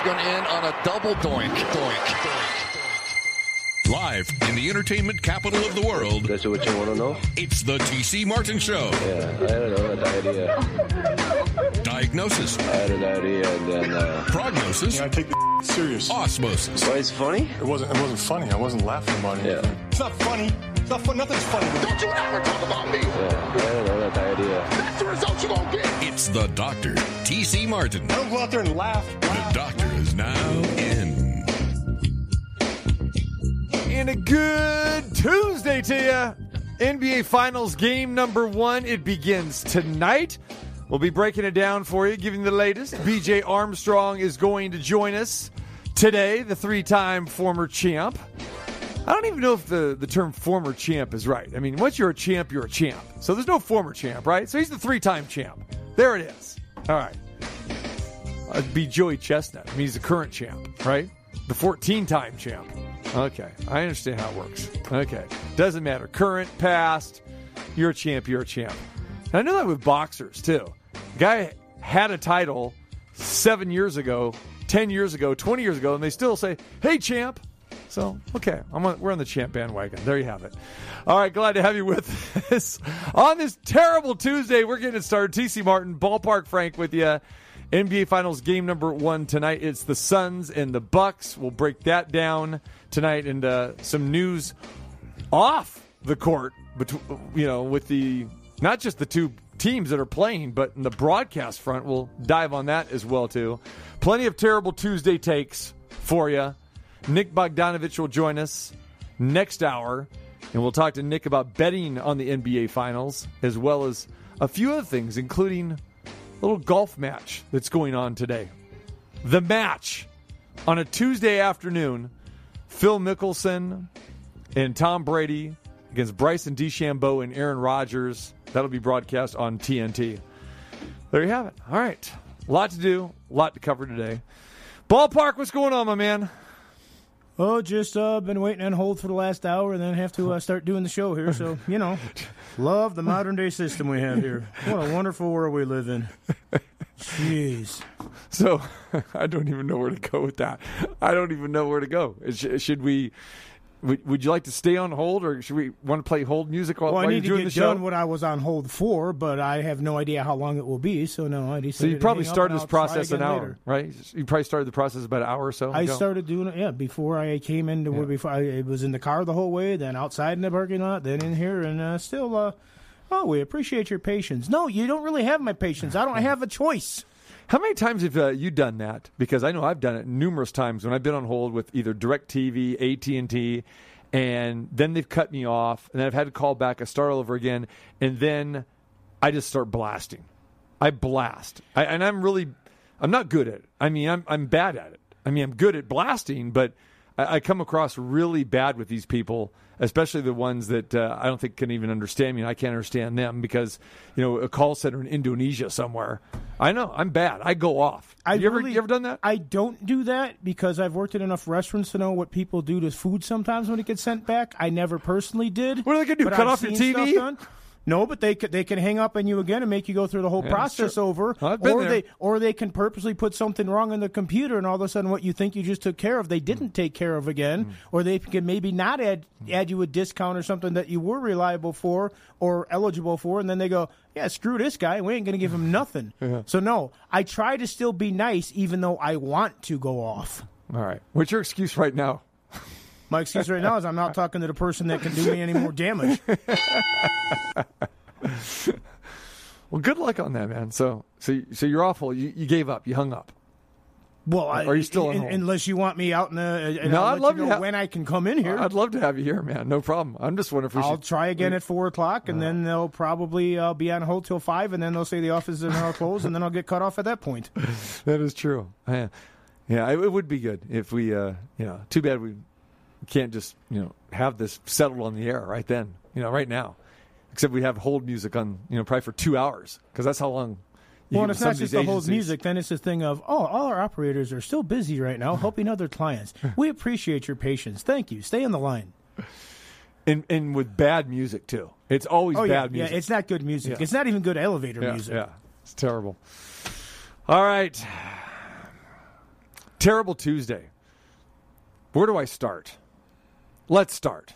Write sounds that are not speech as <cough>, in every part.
it's going to end on a double doink. Doink. Doink. Live in the entertainment capital of the world, That's what you want to know? it's the TC Martin Show. Yeah, I don't know, an idea. Diagnosis, I had an idea, and then, uh, prognosis, I take the serious. osmosis. why it's funny? It wasn't. It wasn't funny. I wasn't laughing about it. Yeah. It's not funny. It's not fun. Nothing's funny. Don't you ever talk about me. Yeah, I don't know, that idea. That's the result you're going to get. It's the Doctor, TC Martin. I don't go out there and laugh. The Doctor is now in. And a good Tuesday to you. NBA Finals game number one. It begins tonight. We'll be breaking it down for you, giving the latest. BJ Armstrong is going to join us today, the three time former champ. I don't even know if the, the term former champ is right. I mean, once you're a champ, you're a champ. So there's no former champ, right? So he's the three time champ. There it is. All right. Be Joey Chestnut. I mean, he's the current champ, right? The 14 time champ. Okay. I understand how it works. Okay. Doesn't matter. Current, past, you're a champ, you're a champ. And I know that with boxers, too. guy had a title seven years ago, 10 years ago, 20 years ago, and they still say, hey, champ. So, okay, on, we're on the champ bandwagon. There you have it. All right, glad to have you with <laughs> us on this terrible Tuesday. We're getting it started. TC Martin, Ballpark Frank with you. NBA Finals game number one tonight. It's the Suns and the Bucks. We'll break that down tonight and uh, some news off the court, between, you know, with the not just the two teams that are playing, but in the broadcast front. We'll dive on that as well too. Plenty of terrible Tuesday takes for you. Nick Bogdanovich will join us next hour, and we'll talk to Nick about betting on the NBA Finals as well as a few other things, including little golf match that's going on today. The match on a Tuesday afternoon. Phil Mickelson and Tom Brady against Bryson DeChambeau and Aaron Rodgers. That'll be broadcast on TNT. There you have it. All right. A lot to do, a lot to cover today. Ballpark, what's going on, my man? Oh, just uh, been waiting on hold for the last hour, and then have to uh, start doing the show here. So you know, <laughs> love the modern day system we have here. What a wonderful world we live in. Jeez. So <laughs> I don't even know where to go with that. I don't even know where to go. Should we? Would, would you like to stay on hold, or should we want to play hold music while, Well, I while need you're to doing get the show? done what I was on hold for, but I have no idea how long it will be. So no, I decided. so you to probably started this process an hour, later. right? You probably started the process about an hour or so. I ago. started doing it, yeah, before I came into where before I it was in the car the whole way, then outside in the parking lot, then in here, and uh, still, uh, oh, we appreciate your patience. No, you don't really have my patience. I don't <laughs> have a choice. How many times have uh, you done that? Because I know I've done it numerous times when I've been on hold with either DirecTV, AT and T, and then they've cut me off, and then I've had to call back. I start all over again, and then I just start blasting. I blast, I, and I'm really, I'm not good at it. I mean, I'm I'm bad at it. I mean, I'm good at blasting, but I, I come across really bad with these people, especially the ones that uh, I don't think can even understand me, and I can't understand them because you know a call center in Indonesia somewhere. I know I'm bad. I go off. I you ever you ever done that? I don't do that because I've worked at enough restaurants to know what people do to food sometimes when it gets sent back. I never personally did. What are they gonna do, cut I've off your TV? No, but they could, they can hang up on you again and make you go through the whole Yeah, process sure. over, I've been or there. they or they can purposely put something wrong in the computer, and all of a sudden, what you think you just took care of, they didn't take care of again, Mm. or they can maybe not add add you a discount or something that you were reliable for or eligible for, and then they go, yeah, screw this guy, we ain't going to give him <laughs> nothing. So no, I try to still be nice, even though I want to go off. All right. What's your excuse right now? <laughs> My excuse right now is I'm not talking to the person that can do me any more damage. <laughs> Well, good luck on that, man. So, so, so you're awful. You, you gave up. You hung up. Well, I, Are you still hold? unless you want me out in the? And No, I'd love you to know have- when I can come in here. I'd love to have you here, man. No problem. I'm just wondering if we I'll should. try again at four o'clock, and then they'll probably uh, be on hold till five, and then they'll say the office is now <laughs> closed, and then I'll get cut off at that point. <laughs> That is true. Yeah, yeah. It, it would be good if we, uh, you know. Too bad we can't just, you know, have this settled on the air right then. You know, right now. Except we have hold music on, you know, probably for two hours because that's how long. Well, and it's not just the whole agencies. music. Then it's this thing of, oh, all our operators are still busy right now <laughs> helping other clients. We appreciate your patience. Thank you. Stay on the line. and and with bad music too. It's always Oh yeah, bad music. yeah. It's not good music. Yeah. It's not even good elevator yeah, music. yeah. It's terrible. All right. Terrible Tuesday. Where do I start? Let's start.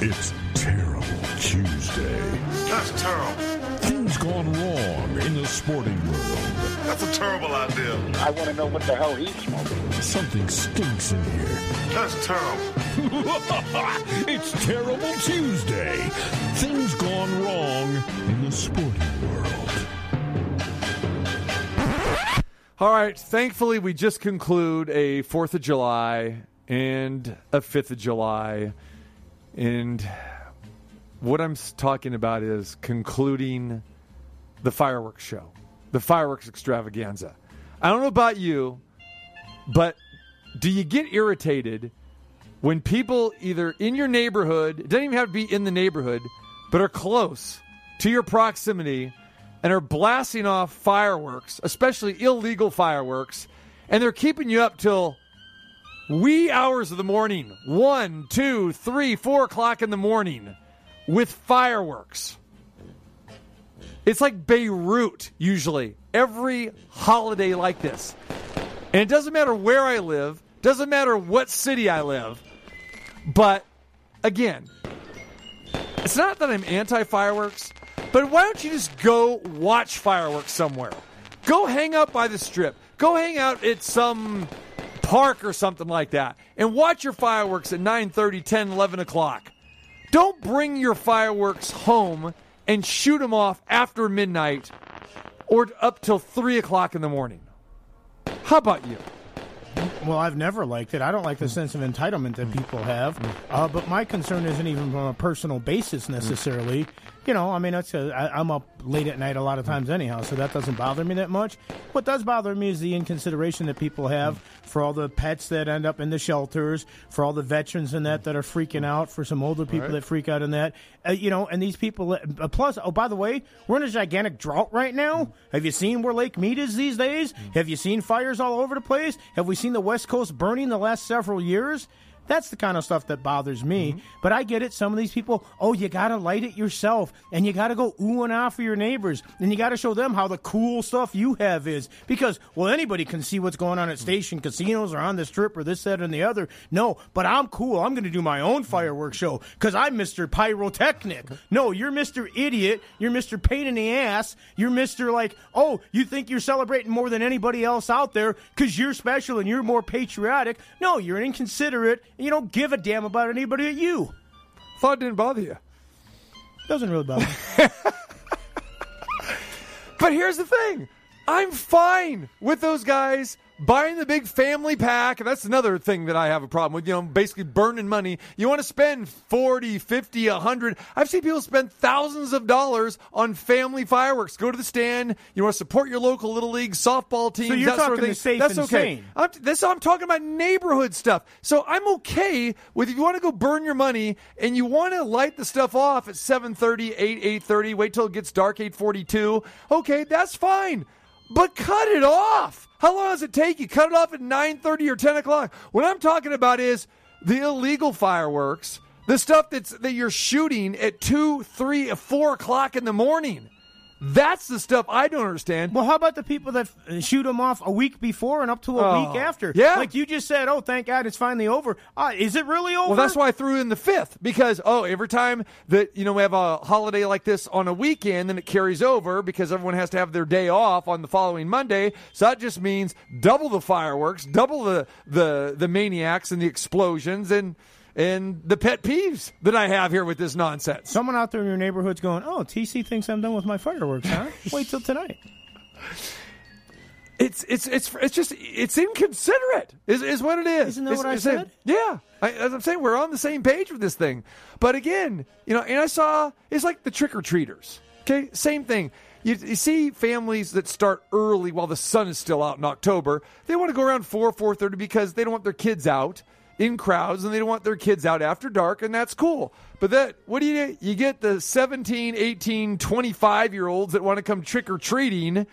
It's Terrible Tuesday. That's terrible. Things gone wrong in the sporting world. That's a terrible idea. I want to know what the hell he's smoking. Something stinks in here. That's terrible. <laughs> it's Terrible Tuesday. Things gone wrong in the sporting world. All right. Thankfully, we just conclude a 4th of July and a 5th of July. And what I'm talking about is concluding the fireworks show, the fireworks extravaganza. I don't know about you, but do you get irritated when people either in your neighborhood, it doesn't even have to be in the neighborhood, but are close to your proximity and are blasting off fireworks, especially illegal fireworks, and they're keeping you up till wee hours of the morning one, two, three, four o'clock in the morning with fireworks. It's like Beirut, usually, every holiday like this. And it doesn't matter where I live, doesn't matter what city I live, but again, it's not that I'm anti fireworks, but why don't you just go watch fireworks somewhere? Go hang out by the strip. Go hang out at some park or something like that. And watch your fireworks at 9 30 10 11 o'clock. Don't bring your fireworks home and shoot them off after midnight or up till 3 o'clock in the morning. How about you? Well, I've never liked it. I don't like the hmm. sense of entitlement that hmm. people have. Hmm. Uh, but my concern isn't even from a personal basis necessarily. You know, I mean, that's a, I, I'm up late at night a lot of times anyhow, so that doesn't bother me that much. What does bother me is the inconsideration that people have for all the pets that end up in the shelters, for all the veterans and that that are freaking out, for some older people that freak out in that. Uh, you know, and these people. Uh, plus, oh, by the way, we're in a gigantic drought right now. Have you seen where Lake Mead is these days? Have you seen fires all over the place? Have we seen the West Coast burning the last several years? That's the kind of stuff that bothers me. Mm-hmm. But I get it. Some of these people, oh, you got to light it yourself, and you got to go ooh and ah for your neighbors, and you got to show them how the cool stuff you have is. Because, well, anybody can see what's going on at mm-hmm. station casinos or on the strip or this, that, and the other. No, but I'm cool. I'm going to do my own mm-hmm. fireworks show because I'm Mr. Pyrotechnic. No, you're Mr. Idiot. You're Mr. Pain in the Ass. You're Mr. Like, oh, you think you're celebrating more than anybody else out there because you're special and you're more patriotic. No, you're an inconsiderate you don't give a damn about anybody but you. thought it didn't bother you Doesn't really bother me. <laughs> But here's the thing I'm fine with those guys buying the big family pack. And that's another thing that I have a problem with. You know, basically burning money. You want to spend 40, 50, 100. I've seen people spend thousands of dollars on family fireworks. Go to the stand. You want to support your local Little League softball team. So you're that sort of talking thing. safe That's and okay. sane. I'm, this, I'm talking about neighborhood stuff. So I'm okay with if you want to go burn your money and you want to light the stuff off at 7:30, 8, 8:30, wait till it gets dark 8:42. Okay, that's fine. But cut it off. How long does it take you? Cut it off at 9:30 or 10 o'clock. What I'm talking about is the illegal fireworks, the stuff that's that you're shooting at two, three, four o'clock in the morning. That's the stuff I don't understand. Well, how about the people that shoot them off a week before and up to a Oh, week after? yeah. Like you just said, oh, thank God it's finally over. Uh, is it really over? Well, that's why I threw in the fifth because oh, every time that you know we have a holiday like this on a weekend, then it carries over because everyone has to have their day off on the following Monday. So that just means double the fireworks, double the the the maniacs and the explosions and and the pet peeves that I have here with this nonsense. Someone out there in your neighborhood's going, oh, TC thinks I'm done with my fireworks, huh? <laughs> Wait till tonight. It's it's it's it's just it's inconsiderate. Is is what it is. Isn't that It's- what I said? Yeah, I, as I'm saying, we're on the same page with this thing. But again, you know, and I saw it's like the trick or treaters. Okay, same thing. You, you see families that start early while the sun is still out in October. They want to go around four four thirty because they don't want their kids out in crowds and they don't want their kids out after dark and that's cool. But that what do you you get the 17 18 25 year olds that want to come trick-or-treating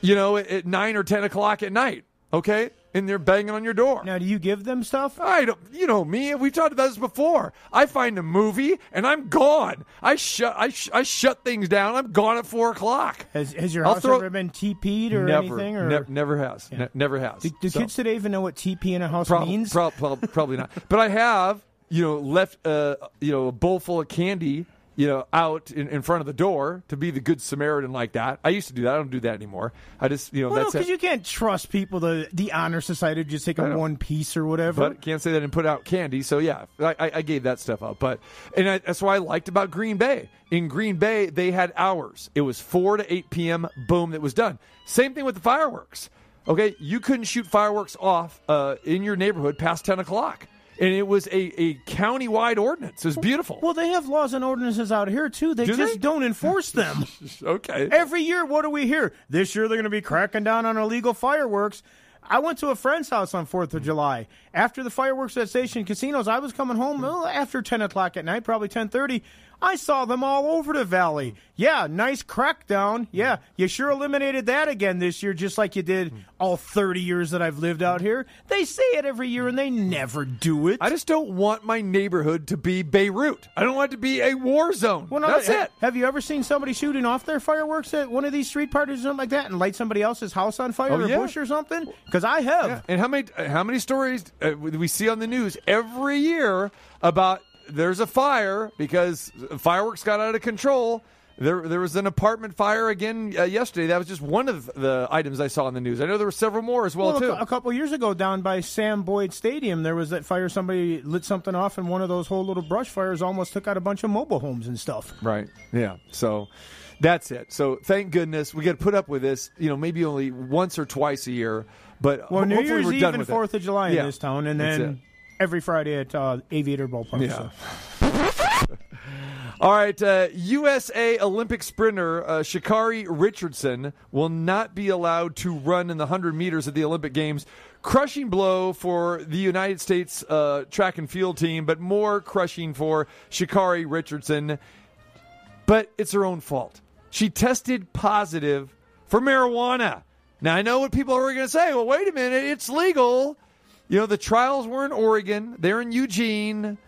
you know at, at 9 or 10 o'clock at night okay in there banging on your door. Now, do you give them stuff? I don't. You know me. We've talked about this before. I find a movie and I'm gone. I shut. I, sh- I shut things down. I'm gone at four o'clock. Has, has your I'll house throw- ever been TP'd or never, anything? Or ne- never has. Ne- never has. do, do So- kids today even know what TP in a house Prob- means? prob- prob- probably not. But I have, you know, left, uh, you know, a bowl full of candy, you know, out in, in front of the door to be the good Samaritan like that. I used to do that. I don't do that anymore. I just, you know, well, that's because you can't trust people. The the honor society just take a one piece or whatever. But can't say that and put out candy. So yeah, I, I- gave that stuff up. But and I, that's what I liked about Green Bay. In Green Bay, they had hours. It was four to eight p.m. Boom, that was done. Same thing with the fireworks. Okay, you couldn't shoot fireworks off uh, in your neighborhood past ten o'clock, and it was a, a county-wide ordinance. It was beautiful. well, they have laws and ordinances out here too. They Do just they? don't enforce them. <laughs> okay, Every year, what do we hear? This year, they're going to be cracking down on illegal fireworks. I went to a friend's house on Fourth of July. After the fireworks at Station Casinos, I was coming home well, after ten o'clock at night, probably ten thirty. I saw them all over the valley. Yeah, nice crackdown. Yeah, hmm. you sure eliminated that again this year, just like you did hmm. all thirty years that I've lived out here. They say it every year, and they never do it. I just don't want my neighborhood to be Beirut. I don't want it to be a war zone. Well, no, That's ha- it. Have you ever seen somebody shooting off their fireworks at one of these street parties or something like that and light somebody else's house on fire Oh, or yeah. bush or something? Because I have. Yeah, And how many uh, how many stories uh, we see on the news every year about there's a fire because fireworks got out of control. There, there was an apartment fire again uh, yesterday. That was just one of the items I saw in the news. I know there were several more as well, Well, a, too. cou- a couple years ago, down by Sam Boyd Stadium, there was that fire. Somebody lit something off, and one of those whole little brush fires almost took out a bunch of mobile homes and stuff. Right. Yeah. So that's it. So thank goodness we got to put up with this. You know, maybe only once or twice a year, but Well, New hopefully Year's we're Eve done and with it. Fourth of July Yeah, in this town, and then. Every Friday at uh, Aviator Ballpark. Yeah. So. <laughs> All right, uh, USA Olympic sprinter uh, Sha'Carri Richardson will not be allowed to run in the 100 meters at the Olympic Games. Crushing blow for the United States uh, track and field team, but more crushing for Sha'Carri Richardson. But it's her own fault. She tested positive for marijuana. Now, I know what people are going to say. Well, wait a minute, it's legal. You know, the trials were in Oregon, they're in Eugene.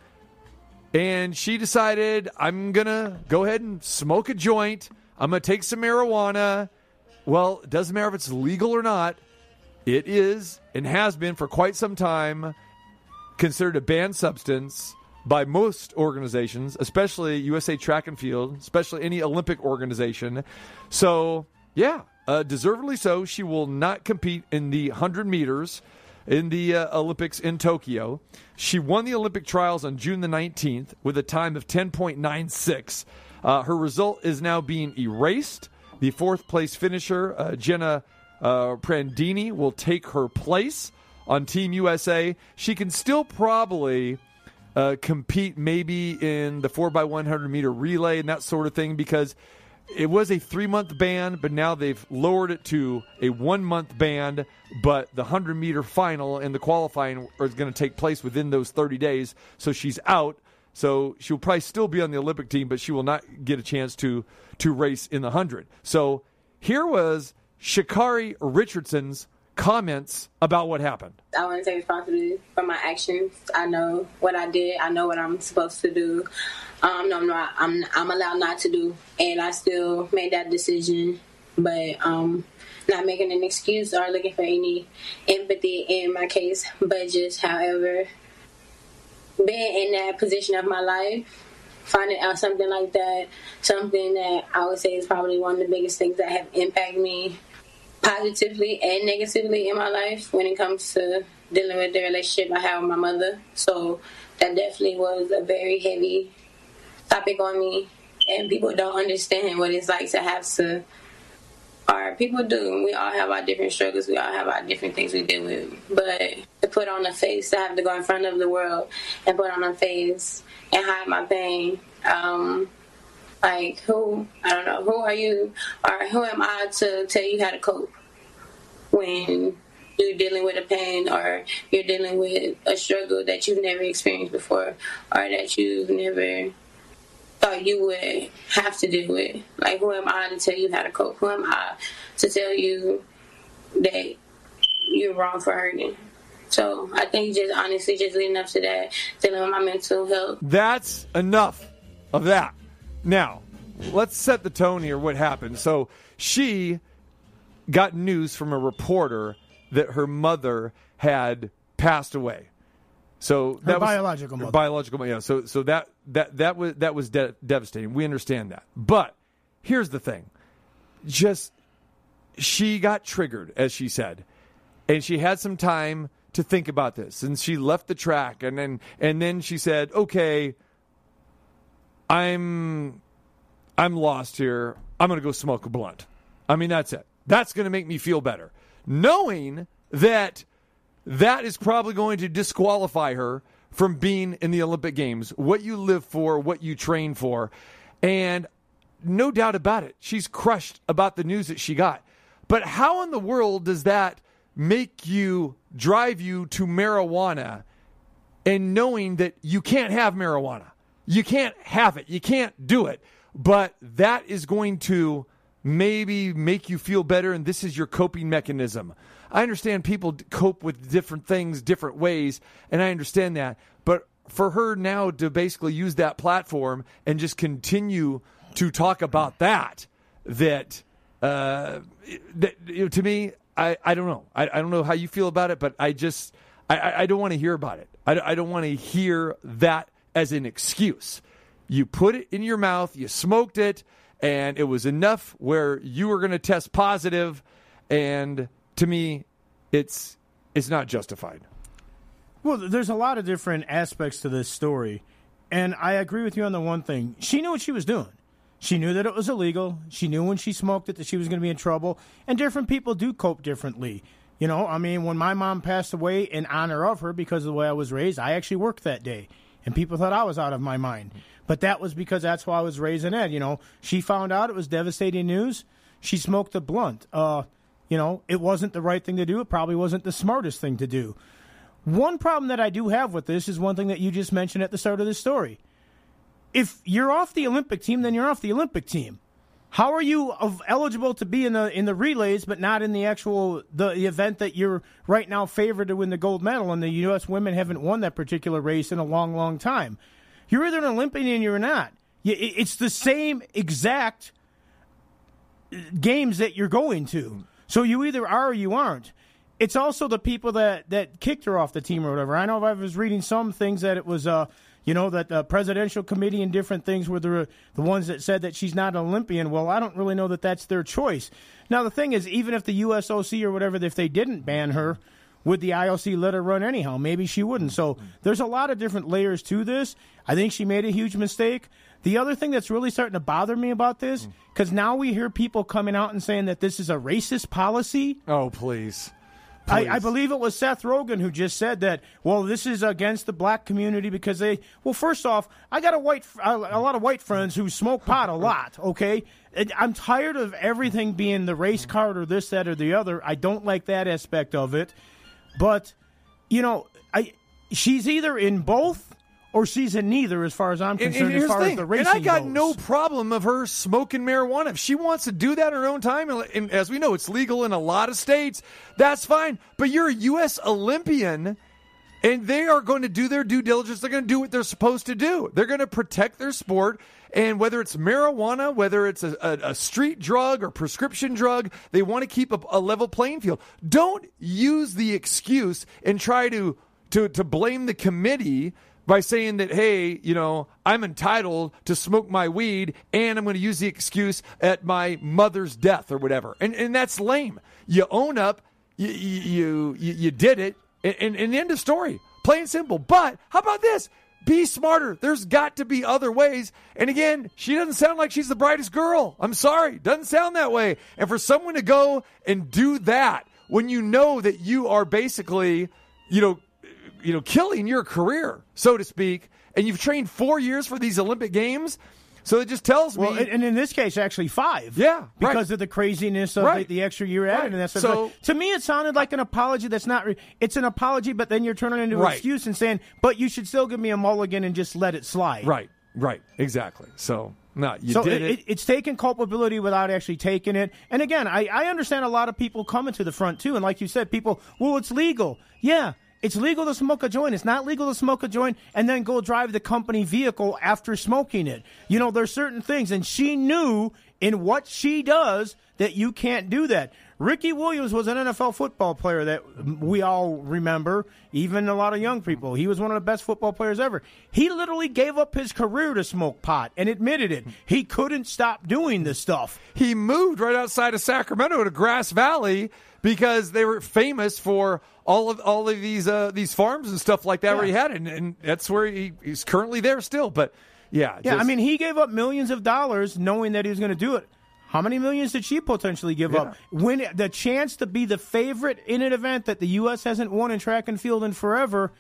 And she decided, I'm going to go ahead and smoke a joint. I'm going to take some marijuana. Well, it doesn't matter if it's legal or not. It is and has been for quite some time considered a banned substance by most organizations, especially USA Track and Field, especially any Olympic organization. So, yeah, uh, deservedly so. She will not compete in the 100 meters in the uh, Olympics in Tokyo. She won the Olympic trials on June the 19th with a time of 10.96. Uh, her result is now being erased. The fourth place finisher, uh, Jenna uh, Prandini, will take her place on Team USA. She can still probably uh, compete maybe in the 4x100 meter relay and that sort of thing because it was a three month ban, but now they've lowered it to a one month ban. But the 100 meter final and the qualifying is going to take place within those 30 days. So she's out. So she'll probably still be on the Olympic team, but she will not get a chance to to race in the 100. So here was Sha'Carri Richardson's comments about what happened. I want to take responsibility for my actions. I know what I did. I know what I'm supposed to do. Um, no, I'm not. I'm I'm allowed not to do, and I still made that decision. But um, not making an excuse or looking for any empathy in my case, but just however being in that position of my life, finding out something like that, something that I would say is probably one of the biggest things that have impacted me positively and negatively in my life when it comes to dealing with the relationship I have with my mother. So that definitely was a very heavy topic on me, and people don't understand what it's like to have to. Or people do. We all have our different struggles. We all have our different things we deal with. But to put on a face, to have to go in front of the world and put on a face and hide my pain. Um, like who? I don't know. Who are you? Or who am I to tell you how to cope when you're dealing with a pain or you're dealing with a struggle that you've never experienced before or that you've never thought you would have to deal with. Like, who am I to tell you how to cope? Who am I to tell you that you're wrong for hurting. So I think just honestly, just leading up to that, dealing with my mental health. That's enough of that. Now, let's set the tone here. What happened? So she got news from a reporter that her mother had passed away. So that was, biological her mother. biological mother. Yeah. So so that that that was that was de- devastating. We understand that. But here's the thing. Just she got triggered, as she said, and she had some time to think about this. And she left the track, and then and then she said, "Okay, I'm I'm lost here. I'm going to go smoke a blunt." I mean, that's it. That's going to make me feel better, knowing that that is probably going to disqualify her from being in the Olympic Games. What you live for, what you train for, and no doubt about it, she's crushed about the news that she got. But how in the world does that make you drive you to marijuana and knowing that you can't have marijuana? You can't have it. You can't do it. But that is going to maybe make you feel better, and this is your coping mechanism. I understand people cope with different things different ways, and I understand that. But for her now to basically use that platform and just continue to talk about that, that, uh, that you know, to me, I, I don't know. I, I don't know how you feel about it, but I just, I- I, don't want to hear about it. I, I don't want to hear that as an excuse. You put it in your mouth, you smoked it, and it was enough where you were going to test positive, and to me, it's it's not justified. Well, there's a lot of different aspects to this story, and I agree with you on the one thing. She knew what she was doing. She knew that it was illegal. She knew when she smoked it that she was going to be in trouble. And different people do cope differently. You know, I mean, when my mom passed away in honor of her because of the way I was raised, I actually worked that day, and people thought I was out of my mind. But that was because that's why I was raising Ed. You know, she found out it was devastating news. She smoked a blunt. Uh, you know, it wasn't the right thing to do. It probably wasn't the smartest thing to do. One problem that I do have with this is one thing that you just mentioned at the start of this story. If you're off the Olympic team, then you're off the Olympic team. How are you eligible to be in the in the relays, but not in the actual the, the event that you're right now favored to win the gold medal? And the U.S. women haven't won that particular race in a long, long time. You're either an Olympian or you're not. It's the same exact games that you're going to. So you either are or you aren't. It's also the people that, that kicked her off the team or whatever. I know I was reading some things that it was, uh, you know, that the presidential committee and different things were the, the ones that said that she's not an Olympian. Well, I don't really know that that's their choice. Now, the thing is, even if the USOC or whatever, if they didn't ban her, would the IOC let her run anyhow? Maybe she wouldn't. So there's a lot of different layers to this. I think she made a huge mistake. The other thing that's really starting to bother me about this, because now we hear people coming out and saying that this is a racist policy. Oh, please. I, I believe it was Seth Rogen who just said that. Well, this is against the black community because they. Well, first off, I got a white, a lot of white friends who smoke pot a lot. Okay, I'm tired of everything being the race card or this, that, or the other. I don't like that aspect of it. But you know, I she's either in both or she's in neither, as far as I'm concerned. and as here's far the as the racing and I got goes. no problem of her smoking marijuana. If she wants to do that in her own time, and, and as we know, it's legal in a lot of states, that's fine. But you're a U.S. Olympian, and they are going to do their due diligence. They're going to do what they're supposed to do. They're going to protect their sport. And whether it's marijuana, whether it's a, a, a street drug or prescription drug, they want to keep a, a level playing field. Don't use the excuse and try to to to blame the committee by saying that hey, you know, I'm entitled to smoke my weed and I'm going to use the excuse at my mother's death or whatever. And and that's lame. You own up, you you you, you did it, and, and, end of story. Plain and simple. But how about this? Be smarter. There's got to be other ways. And again, she doesn't sound like she's the brightest girl. I'm sorry. Doesn't sound that way. And for someone to go and do that when you know that you are basically, you know, you know, killing your career, so to speak, and you've trained four years for these Olympic Games. So it just tells me. Well, and and in this case, actually five. Yeah, right. because of the craziness of Right. the, the extra year added, Right. and that's So- to me, it sounded like an apology. That's not. Re- it's an apology, but then you're turning it into an excuse and saying, "But you should still give me a mulligan and just let it slide." Right. Right, exactly. So, no, you so did it, it. it's taking culpability without actually taking it. And again, I, I understand a lot of people coming to the front too. And like you said, people, well, it's legal. Yeah, it's legal to smoke a joint. It's not legal to smoke a joint and then go drive the company vehicle after smoking it. You know, there's certain things, and she knew in what she does that you can't do that. Ricky Williams was an NFL football player that we all remember, even a lot of young people. He was one of the best football players ever. He literally gave up his career to smoke pot and admitted it. He couldn't stop doing this stuff. he moved right outside of Sacramento to Grass Valley because they were famous for all of all of these uh, these farms and stuff like that where he had it, and, and that's where he, he's currently there still. But yeah, Yeah, I mean, he gave up millions of dollars knowing that he was going to do it. How many millions did she potentially give up? When the chance to be the favorite in an event that the U.S. hasn't won in track and field in forever,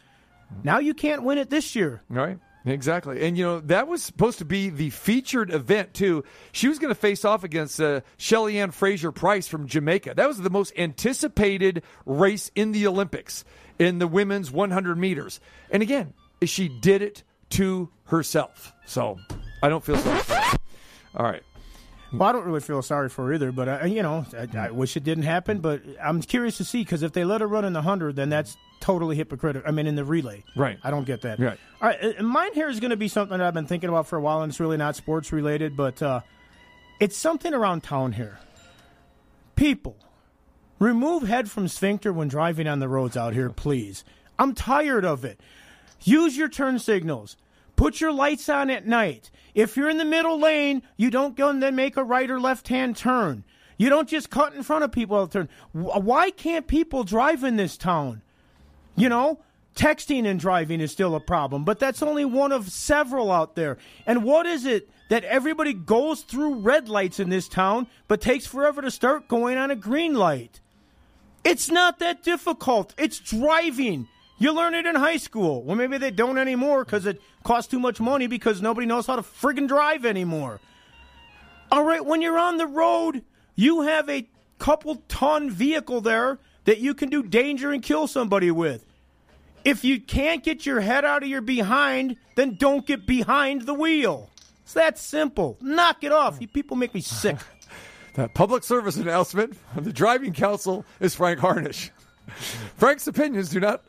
now you can't win it this year. Right. Exactly. And, you know, that was supposed to be the featured event, too. She was going to face off against uh, Shelly-Ann Fraser-Pryce from Jamaica. That was the most anticipated race in the Olympics in the women's 100 meters. And again, she did it to herself. So I don't feel her. All right. Well, I don't really feel sorry for her either, but uh, you know, I, I wish it didn't happen. But I'm curious to see because if they let her run in the hundred, then that's totally hypocritical. I mean, in the relay, Right. I don't get that. Right. All right, uh, mine here is going to be something that I've been thinking about for a while, and it's really not sports related, but uh, it's something around town here. People, remove head from sphincter when driving on the roads out here, please. I'm tired of it. Use your turn signals. Put your lights on at night. If you're in the middle lane, you don't go and then make a right or left hand turn. You don't just cut in front of people the turn. Why can't people drive in this town? You know, texting and driving is still a problem, but that's only one of several out there. And what is it that everybody goes through red lights in this town, but takes forever to start going on a green light? It's not that difficult. It's driving. You learn it in high school. Well, maybe they don't anymore because it costs too much money because nobody knows how to friggin' drive anymore. All right, when you're on the road, you have a couple ton vehicle there that you can do danger and kill somebody with. If you can't get your head out of your behind, then don't get behind the wheel. It's that simple. Knock it off. You people make me sick. <laughs> that public service announcement of the driving council is Frank Harnish. <laughs> Frank's opinions do not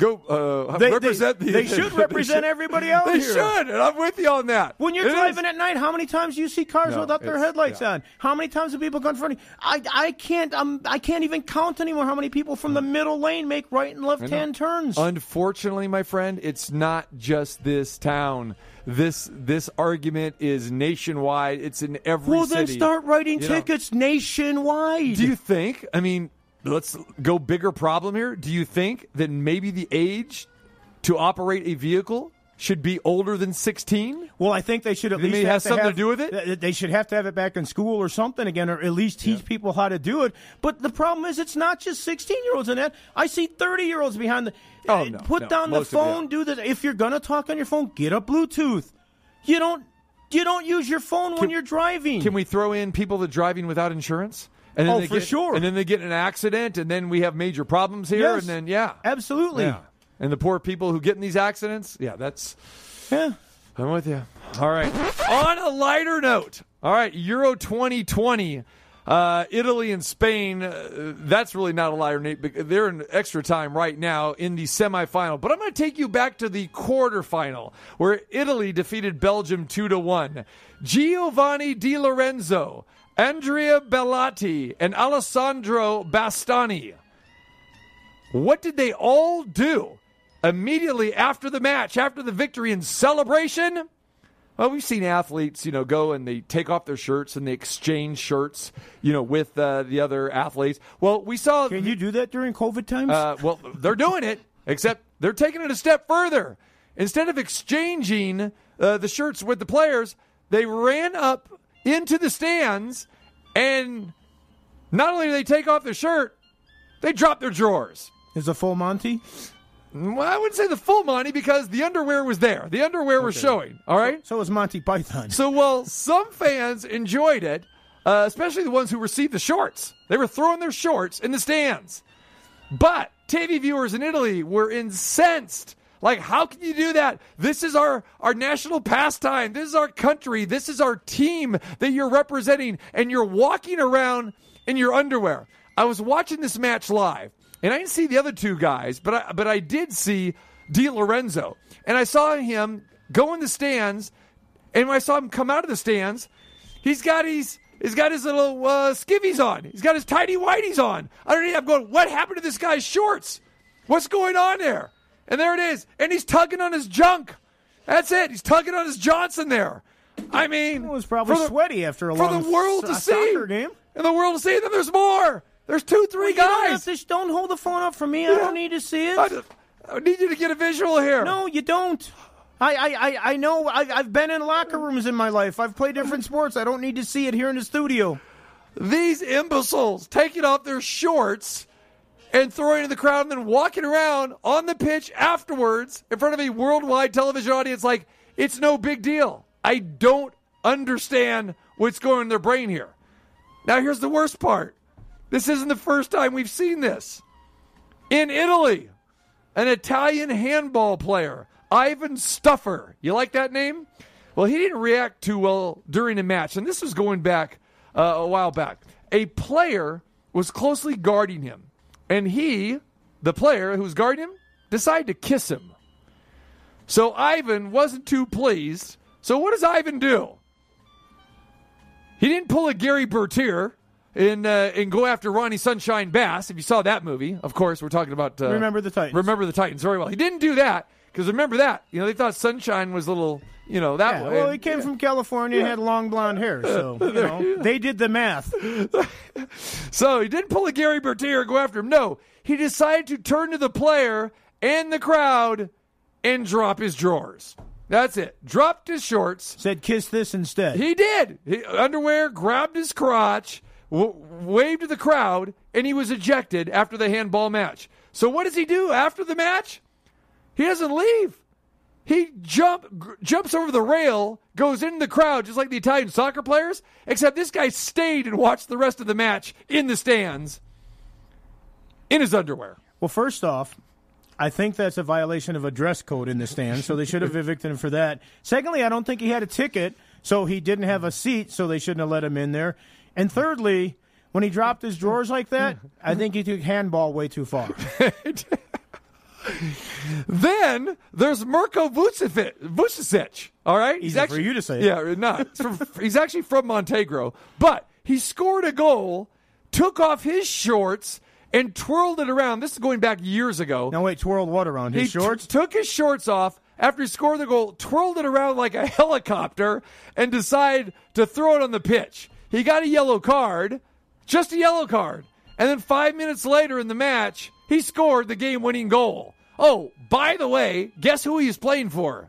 go uh, They- they- represent the. they should <laughs> represent everybody out They here. should, and I'm with you on that. When you're It is. driving at night, how many times do you see cars No, without their headlights yeah. on? How many times do people confront you? I, I can't um, I can't even count anymore how many people from the middle lane make right and left hand turns. Unfortunately, my friend, it's not just this town. This this argument is nationwide. It's in every well, then city. start writing You know, tickets nationwide. do you think? I mean, let's go bigger problem here. Do you think that maybe the age to operate a vehicle should be older than 16? Well, I think they should at least have to something to do with it? They should have to have it back in school or something again, or at least teach people how to do it. But the problem is, it's not just sixteen-year-olds in that. I see thirty-year-olds behind the. Oh, uh, no, put no, down the most of it, phone. yeah. Do the. If you're gonna talk on your phone, get a Bluetooth. You don't. You don't use your phone when you're driving. Can we throw in people that are driving without insurance? And Oh, they for get, sure. And then they get in an accident, and then we have major problems here. Yes. And then, yeah. Absolutely. Yeah. And the poor people who get in these accidents, yeah, that's. Yeah. I'm with you. All right. On a lighter note, all right, Euro 2020, uh, Italy and Spain. Uh, that's really not a lighter note. because They're in extra time right now in the semifinal. But I'm going to take you back to the quarterfinal where Italy defeated Belgium two to one. Giovanni Di Lorenzo, Andrea Belotti, and Alessandro Bastoni. What did they all do immediately after the match, after the victory and celebration? Well, we've seen athletes, you know, go and they take off their shirts and they exchange shirts, you know, with uh, the other athletes. Well, we saw. Can you do that during COVID times? Uh, well, they're doing it, except they're taking it a step further. Instead of exchanging uh, the shirts with the players, they ran up into the stands and not only do they take off their shirt, they drop their drawers. Is a full Monty? Well, I wouldn't say the full Monty because the underwear was there. The underwear was showing. All right. So was Monty Python. So, well, some fans enjoyed it, uh, especially the ones who received the shorts. They were throwing their shorts in the stands. But TV viewers in Italy were incensed Like, how can you do that? This is our, our national pastime. This is our country. This is our team that you're representing, and you're walking around in your underwear. I was watching this match live, and I didn't see the other two guys, but I, but I did see Di Lorenzo, and I saw him go in the stands, and when I saw him come out of the stands, he's got his he's got his little uh, skivvies on. He's got his tidy whities on. Underneath, I'm going, what happened to this guy's shorts? What's going on there? And there it is, and he's tugging on his junk. That's it. He's tugging on his Johnson there. I mean, It was probably the- sweaty after a for long the world to see. game. And the world to see. Then there's more. There's two, three don't, guys. to, don't hold the phone up for me. I don't need to see it. I, just- I need you to get a visual here. No, you don't. I, I, I, I know. I, I've been in locker rooms in my life. I've played different sports. I don't need to see it here in the studio. These imbeciles taking off their shorts and throwing it in the crowd and then walking around on the pitch afterwards in front of a worldwide television audience like it's no big deal. I don't understand what's going on in their brain here. Now, here's the worst part this isn't the first time we've seen this. In Italy, an Italian handball player, Ivan Stuffer. You like that name? Well, he didn't react too well during a match, and this was going back uh, a while back. A player was closely guarding him, and he, the player who was guarding him, decided to kiss him. So Ivan wasn't too pleased. So what does Ivan do? He didn't pull a Gary Bertier and uh, and go after Ronnie Sunshine Bass. If you saw that movie, of course, we're talking about uh, Remember the Titans. Remember the Titans very well. He didn't do that because remember that you know they thought Sunshine was a little you know that Yeah, way. well, he came from California and had long blonde hair, <laughs> so you know they did the math. <laughs> So he didn't pull a Gary Bertier and go after him. No, he decided to turn to the player and the crowd and drop his drawers. That's it. Dropped his shorts. Said kiss this instead. He did. He, underwear, grabbed his crotch, w- waved to the crowd, and he was ejected after the handball match. So what does he do after the match? He doesn't leave. He jump jumps over the rail, goes into the crowd just like the Italian soccer players, except this guy stayed and watched the rest of the match in the stands in his underwear. Well, first off, I think that's a violation of a dress code in the stand, so they should have evicted him for that. Secondly, I don't think he had a ticket, so he didn't have a seat, so they shouldn't have let him in there. And thirdly, when he dropped his drawers like that, I think he took handball way too far. <laughs> <laughs> Then there's Mirko Vucevic. All right, Easy for you to say. Yeah, not. He's, from, he's actually from Montegro, but he scored a goal, took off his shorts, and twirled it around. This is going back years ago. Now wait, twirled what around his he t- shorts? took his shorts off after he scored the goal, twirled it around like a <laughs> helicopter, and decided to throw it on the pitch. He got a yellow card, just a yellow card. And then five minutes later in the match, he scored the game winning goal. Oh, by the way, guess who he's playing for?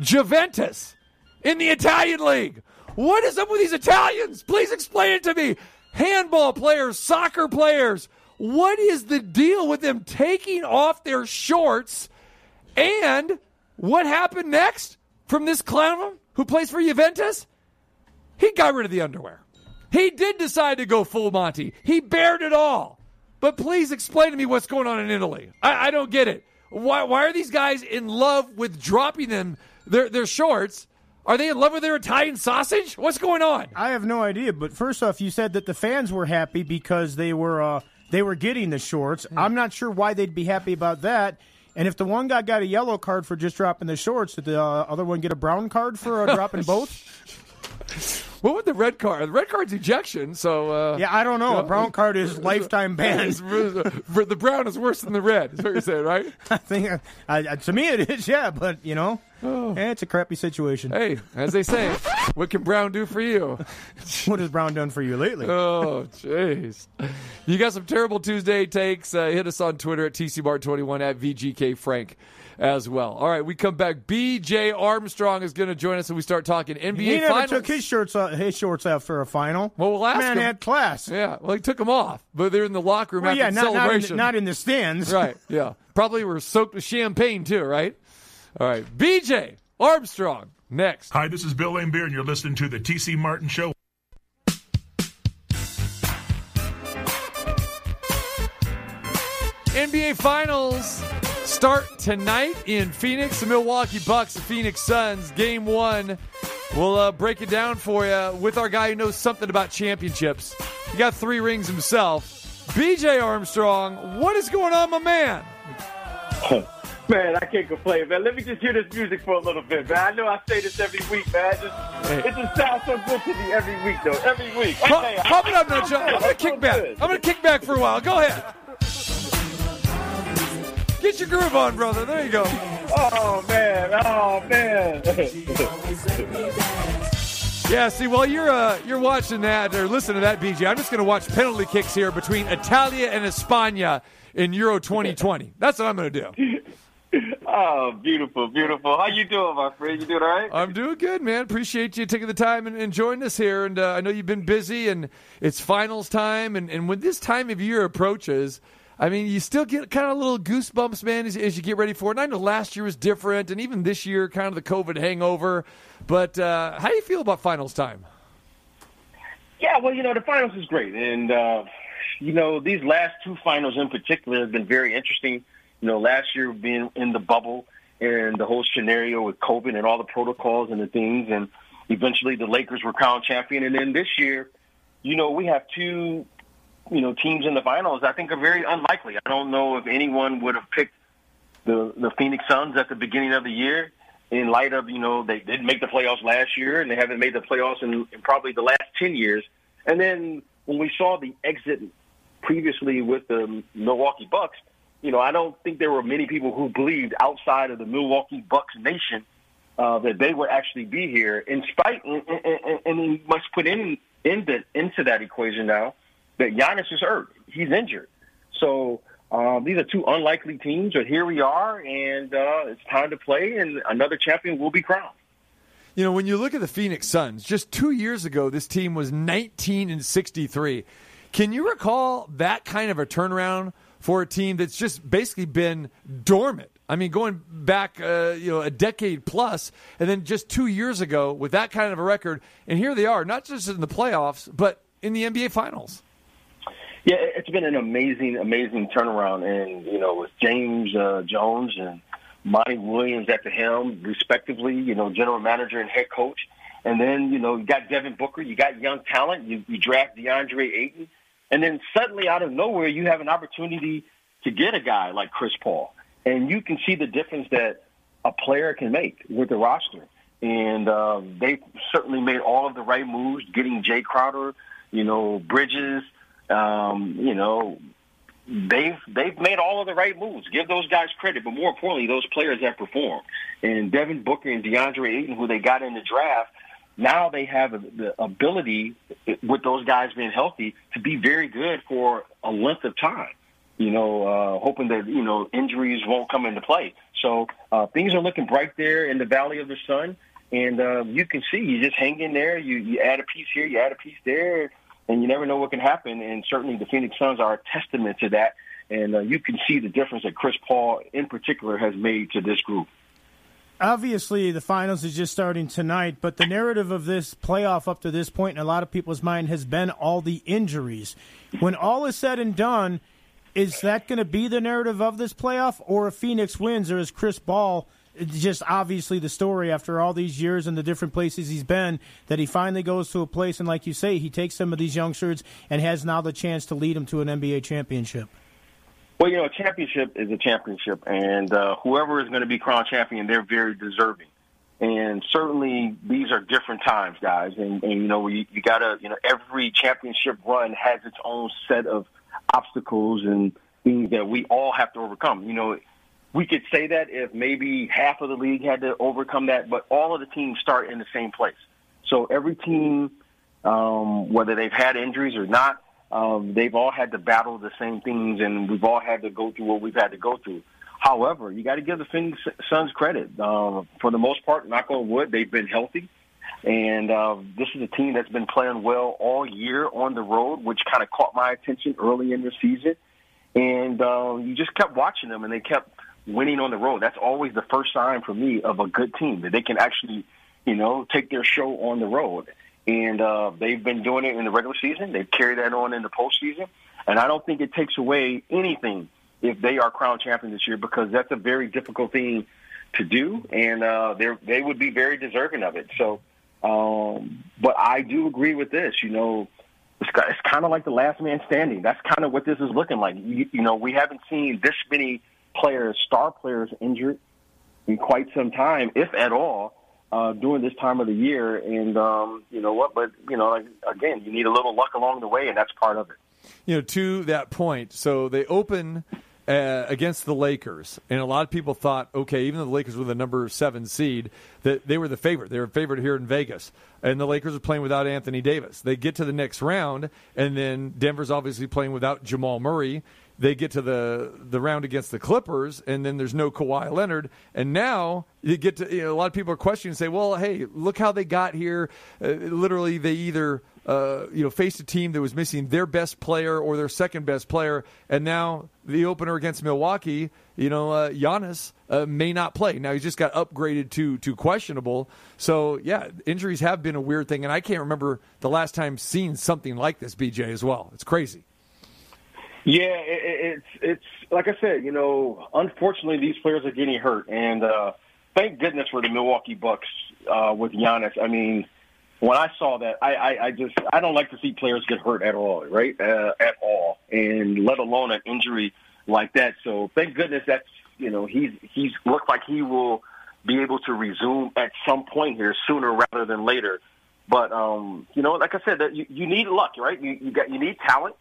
Juventus in the Italian league. What is up with these Italians? Please explain it to me. Handball players, soccer players. What is the deal with them taking off their shorts? And what happened next from this clown who plays for Juventus? He got rid of the underwear. He did decide to go full Monty. He bared it all. But please explain to me what's going on in Italy. I, I don't get it. Why, why are these guys in love with dropping them their their shorts? Are they in love with their Italian sausage? What's going on? I have no idea. But first off, you said that the fans were happy because they were uh, they were getting the shorts. I'm not sure why they'd be happy about that. And if the one guy got a yellow card for just dropping the shorts, did the uh, other one get a brown card for uh, dropping both? <laughs> What would the red card? The red card's ejection. So uh, Yeah, I don't know. A brown card is <laughs> lifetime ban. <laughs> the brown is worse than the red. Is what you're saying, right? <laughs> I think uh, uh, to me it is. Yeah, but you know, eh, it's a crappy situation. Hey, as they say, what can Brown do for you? What has Brown done for you lately? Oh, jeez. You got some terrible Tuesday takes. Uh, hit us on Twitter at TCBart21 at VGK Frank as well. All right, we come back. BJ Armstrong is going to join us and we start talking NBA Finals. he never Finals. took his shirts off, his shorts off for a final. Well, we'll ask Man him. had class. Yeah, well, he took them off, but they're in the locker room Well, after yeah, the not, not, in celebration. the, not in the stands. right, yeah. Probably were soaked with champagne too, right? All right, BJ Armstrong next. Hi, this is Bill Laimbeer, and you're listening to the TC Martin Show. NBA Finals start tonight in Phoenix. The Milwaukee Bucks, the Phoenix Suns, game one. We'll uh, break it down for you with our guy who knows something about championships. He got three rings himself. BJ Armstrong, what is going on, my man? <laughs> Man, I can't complain, man. Let me just hear this music for a little bit, man. I know I say this every week, man. It just, Hey. it just sounds so good to me every week, though. Every week. Pump, Okay, I- pump it up I- Joe. I'm to kick back. I'm going to kick back for a while. Go ahead. Get your groove on, brother. There you go. Oh, man. Oh, man. Yeah, see, while you're uh, you're watching that or listening to that, BJ, I'm just going to watch penalty kicks here between Italia and España in Euro 2020. <laughs> That's what I'm going to do. oh, beautiful, beautiful. How you doing, my friend? You doing all right? I'm doing good, man. Appreciate you taking the time and, and joining us here. And uh, I know you've been busy, and it's finals time. And, and when this time of year approaches, I mean, you still get kind of little goosebumps, man, as, as you get ready for it. And I know last year was different, and even this year, kind of the COVID hangover. But uh, how do you feel about finals time? Yeah, well, you know, the finals is great. And, uh, you know, these last two finals in particular have been very interesting. You know, last year being in the bubble and the whole scenario with COVID and all the protocols and the things. And eventually the Lakers were crowned champion. And then this year, you know, we have two, you know, teams in the finals I think are very unlikely. I don't know if anyone would have picked the, the Phoenix Suns at the beginning of the year in light of, you know, they didn't make the playoffs last year and they haven't made the playoffs in, in probably the last 10 years. And then when we saw the exit previously with the Milwaukee Bucks, you know, I don't think there were many people who believed outside of the Milwaukee Bucks nation uh, that they would actually be here. In spite, and, and, and we must put in, in the, into that equation now that Giannis is hurt. He's injured. So um, these are two unlikely teams, but here we are, and uh, it's time to play, and another champion will be crowned. You know, when you look at the Phoenix Suns, just two years ago, this team was 19 and 63. Can you recall that kind of a turnaround for a team that's just basically been dormant? I mean, going back, uh, you know, a decade plus, and then just two years ago with that kind of a record, and here they are, not just in the playoffs, but in the NBA Finals. Yeah, it's been an amazing, amazing turnaround, and you know, with James uh, Jones and Monty Williams at the helm, respectively, you know, general manager and head coach, and then you know, you got Devin Booker, you got young talent, you, you draft DeAndre Ayton, and then suddenly out of nowhere, you have an opportunity to get a guy like Chris Paul, and you can see the difference that a player can make with the roster. And uh, they certainly made all of the right moves, getting Jae Crowder, you know, Bridges, um, you know, they've they've made all of the right moves. Give those guys credit, but more importantly, those players have performed. And Devin Booker and DeAndre Ayton, who they got in the draft, now they have the ability, with those guys being healthy, to be very good for a length of time. You know, uh, hoping that you know injuries won't come into play. So uh, things are looking bright there in the Valley of the Sun, and uh, you can see you just hang in there. You you add a piece here, you add a piece there and you never know what can happen. And certainly the Phoenix Suns are a testament to that. And uh, you can see the difference that Chris Paul, in particular, has made to this group. Obviously, the finals is just starting tonight, but the narrative of this playoff up to this point in a lot of people's mind has been all the injuries. When all is said and done, is that going to be the narrative of this playoff, or if Phoenix wins, or is Chris Paul just obviously the story after all these years and the different places he's been that he finally goes to a place and like you say he takes some of these youngsters and has now the chance to lead them to an NBA championship. Well, you know, a championship is a championship, and uh, whoever is going to be crowned champion, they're very deserving. And certainly, these are different times, guys. And, and you know, you, you got to, you know, every championship run has its own set of obstacles and things that we all have to overcome. You know, we could say that if maybe half of the league had to overcome that, but all of the teams start in the same place. So every team, um, whether they've had injuries or not, um, they've all had to battle the same things, and we've all had to go through what we've had to go through. However, you got to give the Phoenix Suns credit. Uh, for the most part, knock on wood, they've been healthy. And uh, this is a team that's been playing well all year on the road, which kind of caught my attention early in the season. And uh, you just kept watching them, and they kept winning on the road. That's always the first sign for me of a good team that they can actually, you know, take their show on the road. And uh, they've been doing it in the regular season. They've carried that on in the postseason. And I don't think it takes away anything if they are crown champions this year because that's a very difficult thing to do, and uh, they they would be very deserving of it. So, um, but I do agree with this. You know, it's, it's kind of like the last man standing. That's kind of what this is looking like. You, you know, we haven't seen this many players, star players, injured in quite some time, if at all, uh, during this time of the year. And um, you know what? But you know, again, you need a little luck along the way, and that's part of it. You know, to that point, so they open uh, against the Lakers, and a lot of people thought, okay, even though the Lakers were the number seven seed, that they were the favorite. They were favorite here in Vegas, and the Lakers are playing without Anthony Davis. They get to the next round, and then Denver's obviously playing without Jamal Murray. They get to the the round against the Clippers, and then there's no Kawhi Leonard, and now you get to you know, a lot of people are questioning, say, well, hey, look how they got here. Uh, literally, they either uh, you know, faced a team that was missing their best player or their second best player, and now the opener against Milwaukee, you know, uh, Giannis uh, may not play. Now he's just got upgraded to to questionable. So yeah, injuries have been a weird thing, and I can't remember the last time seeing something like this, BJ, as well. It's crazy. Yeah, it, it's it's like I said, you know, unfortunately these players are getting hurt, and uh, thank goodness for the Milwaukee Bucks uh, with Giannis. I mean when I saw that, I, I, I just I don't like to see players get hurt at all, right? Uh, at all, and let alone an injury like that. So thank goodness that's you know he's he's looked like he will be able to resume at some point here sooner rather than later. But um, you know, like I said, that you, you need luck, right? You, you got you need talent,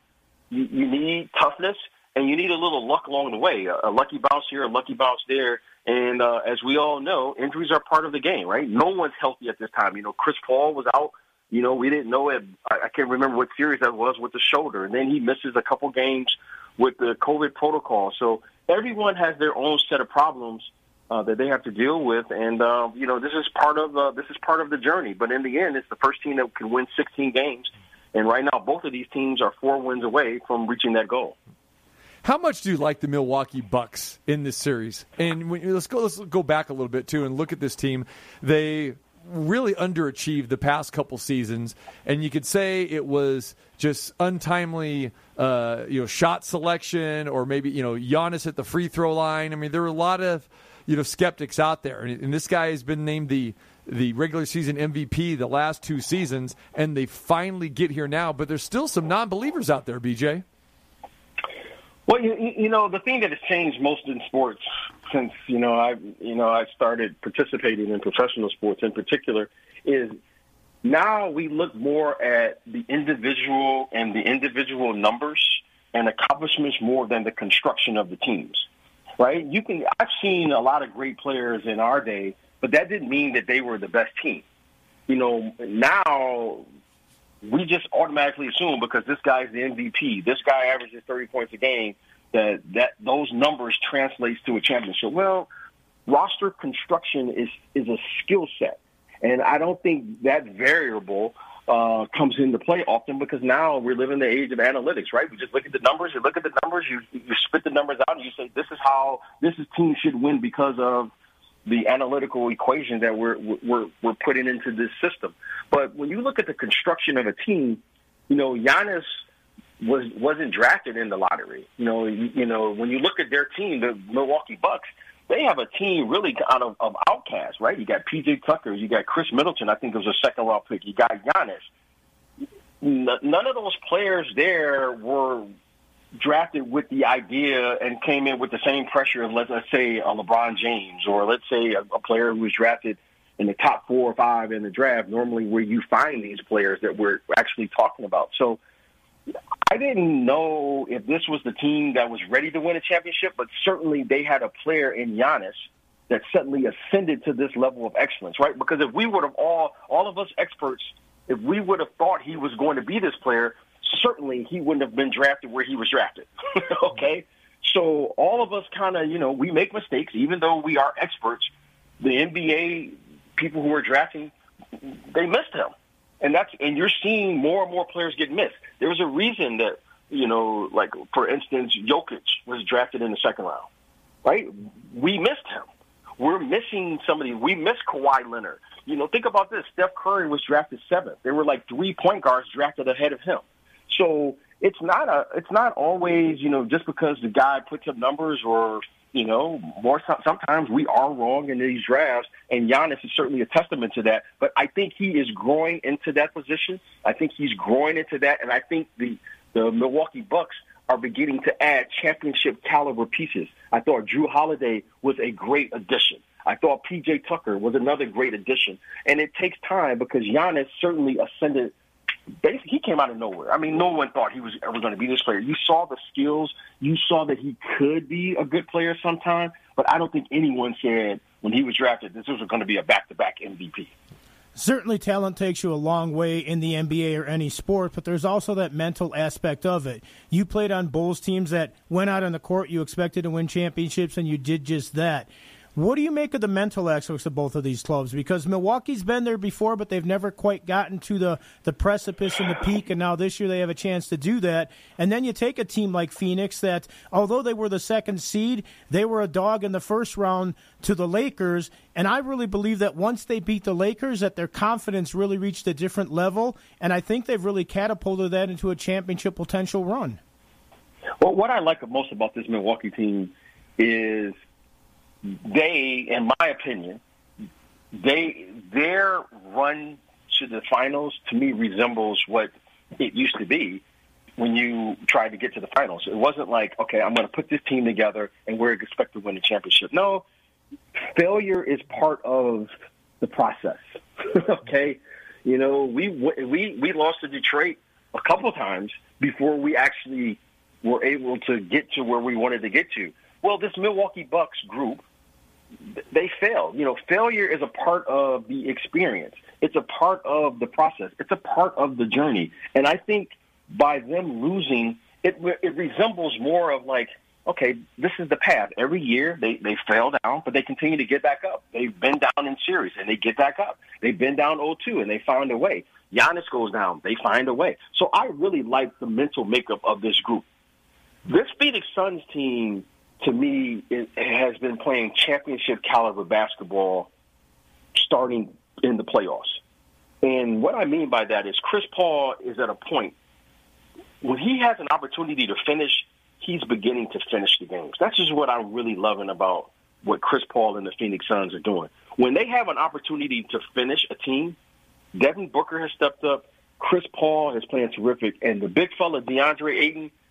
you, you need toughness, and you need a little luck along the way. A, a lucky bounce here, a lucky bounce there, and uh, as we all know, injuries are part of the game, right? No one's healthy at this time. You know, Chris Paul was out. You know, we didn't know it. I can't remember what series that was with the shoulder, and then he misses a couple games with the COVID protocol. So everyone has their own set of problems uh, that they have to deal with, and uh, you know, this is part of uh, this is part of the journey. But in the end, it's the first team that can win 16 games, and right now, both of these teams are four wins away from reaching that goal. How much do you like the Milwaukee Bucks in this series? And when, let's go let's go back a little bit too and look at this team. They really underachieved the past couple seasons, and you could say it was just untimely, uh, you know, shot selection, or maybe you know Giannis at the free throw line. I mean, there were a lot of you know skeptics out there, and, and this guy has been named the the regular season MVP the last two seasons, and they finally get here now. But there's still some non-believers out there, BJ. Well, you, you know, the thing that has changed most in sports since you know I you know I started participating in professional sports in particular is now we look more at the individual and the individual numbers and accomplishments more than the construction of the teams. Right? You can I've seen a lot of great players in our day, but that didn't mean that they were the best team. You know, now we just automatically assume because this guy's the MVP, this guy averages 30 points a game, that that those numbers translates to a championship. Well, roster construction is is a skill set, and I don't think that variable uh, comes into play often because now we're living the age of analytics, right? We just look at the numbers, you look at the numbers, you you spit the numbers out, and you say this is how this is team should win because of the analytical equation that we're we're we're putting into this system. But when you look at the construction of a team, you know, Giannis was wasn't drafted in the lottery. You know, you, you know, when you look at their team, the Milwaukee Bucks, they have a team really out of, of outcasts, right? You got PJ Tucker, you got Khris Middleton, I think it was a second round pick. You got Giannis. None of those players there were drafted with the idea and came in with the same pressure of let's, let's say a LeBron James or let's say a, a player who was drafted in the top four or five in the draft, normally where you find these players that we're actually talking about. So I didn't know if this was the team that was ready to win a championship, but certainly they had a player in Giannis that suddenly ascended to this level of excellence, right? Because if we would have all, all of us experts, if we would have thought he was going to be this player, certainly he wouldn't have been drafted where he was drafted. <laughs> okay? So all of us kind of, you know, we make mistakes, even though we are experts. The NBA people who are drafting, they missed him. And that's and you're seeing more and more players get missed. There was a reason that, you know, like for instance, Jokic was drafted in the second round. Right? We missed him. We're missing somebody. We missed Kawhi Leonard. You know, think about this. Steph Curry was drafted seventh. There were like three point guards drafted ahead of him. So it's not a it's not always you know just because the guy puts up numbers or you know more sometimes we are wrong in these drafts and Giannis is certainly a testament to that. But I think he is growing into that position. I think he's growing into that and I think the the Milwaukee Bucks are beginning to add championship caliber pieces. I thought Jrue Holiday was a great addition. I thought PJ Tucker was another great addition. And it takes time because Giannis certainly ascended basically he came out of nowhere. I mean, no one thought he was ever going to be this player. You saw the skills, you saw that he could be a good player sometime, but I don't think anyone said when he was drafted this was going to be a back-to-back MVP. Certainly, talent takes you a long way in the NBA or any sport, but there's also that mental aspect of it. You played on Bulls teams that went out on the court, you expected to win championships, and you did just that. What do you make of the mental aspects of both of these clubs? Because Milwaukee's been there before, but they've never quite gotten to the, the precipice and the peak, and now this year they have a chance to do that. And then you take a team like Phoenix that, although they were the second seed, they were a dog in the first round to the Lakers. And I really believe that once they beat the Lakers, that their confidence really reached a different level. And I think they've really catapulted that into a championship potential run. Well, what I like most about this Milwaukee team is they, in my opinion, they their run to the finals to me resembles what it used to be when you tried to get to the finals. It wasn't like, okay, I'm going to put this team together and we're expected to win the championship. No, failure is part of the process. <laughs> okay, you know, we we we lost to Detroit a couple times before we actually were able to get to where we wanted to get to. Well, this Milwaukee Bucks group they fail. You know, failure is a part of the experience. It's a part of the process. It's a part of the journey. And I think by them losing, it it resembles more of like, okay, this is the path. Every year they they fail down, but they continue to get back up. They've been down in series and they get back up. They've been down 0-2 and they find a way. Giannis goes down, they find a way. So I really like the mental makeup of this group. This Phoenix Suns team to me, it has been playing championship caliber basketball starting in the playoffs. And what I mean by that is Chris Paul is at a point when he has an opportunity to finish, he's beginning to finish the games. That's just what I'm really loving about what Chris Paul and the Phoenix Suns are doing. When they have an opportunity to finish a team, Devin Booker has stepped up. Chris Paul is playing terrific, and the big fella DeAndre Ayton –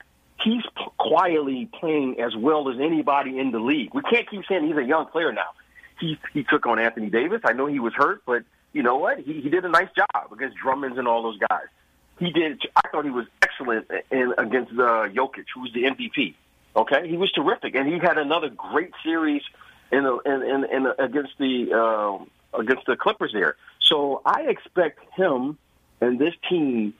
he's p- quietly playing as well as anybody in the league. We can't keep saying he's a young player now. He he took on Anthony Davis. I know he was hurt, but you know what? He he did a nice job against Drummonds and all those guys. He did. I thought he was excellent in, against uh, Jokic, who's the MVP. Okay, he was terrific, and he had another great series in in, in, in against the uh, against the Clippers there. So I expect him and this team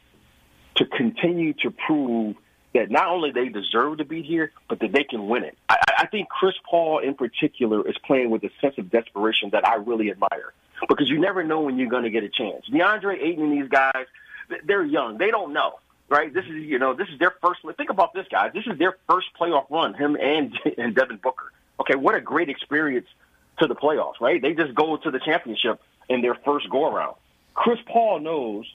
to continue to prove that not only they deserve to be here, but that they can win it. I, I think Chris Paul in particular is playing with a sense of desperation that I really admire because you never know when you're going to get a chance. DeAndre Ayton and these guys, they're young. They don't know, right? This is, you know, this is their first. Think about this, guys. This is their first playoff run. Him and <laughs> and Devin Booker. Okay, what a great experience to the playoffs, right? They just go to the championship in their first go around. Chris Paul knows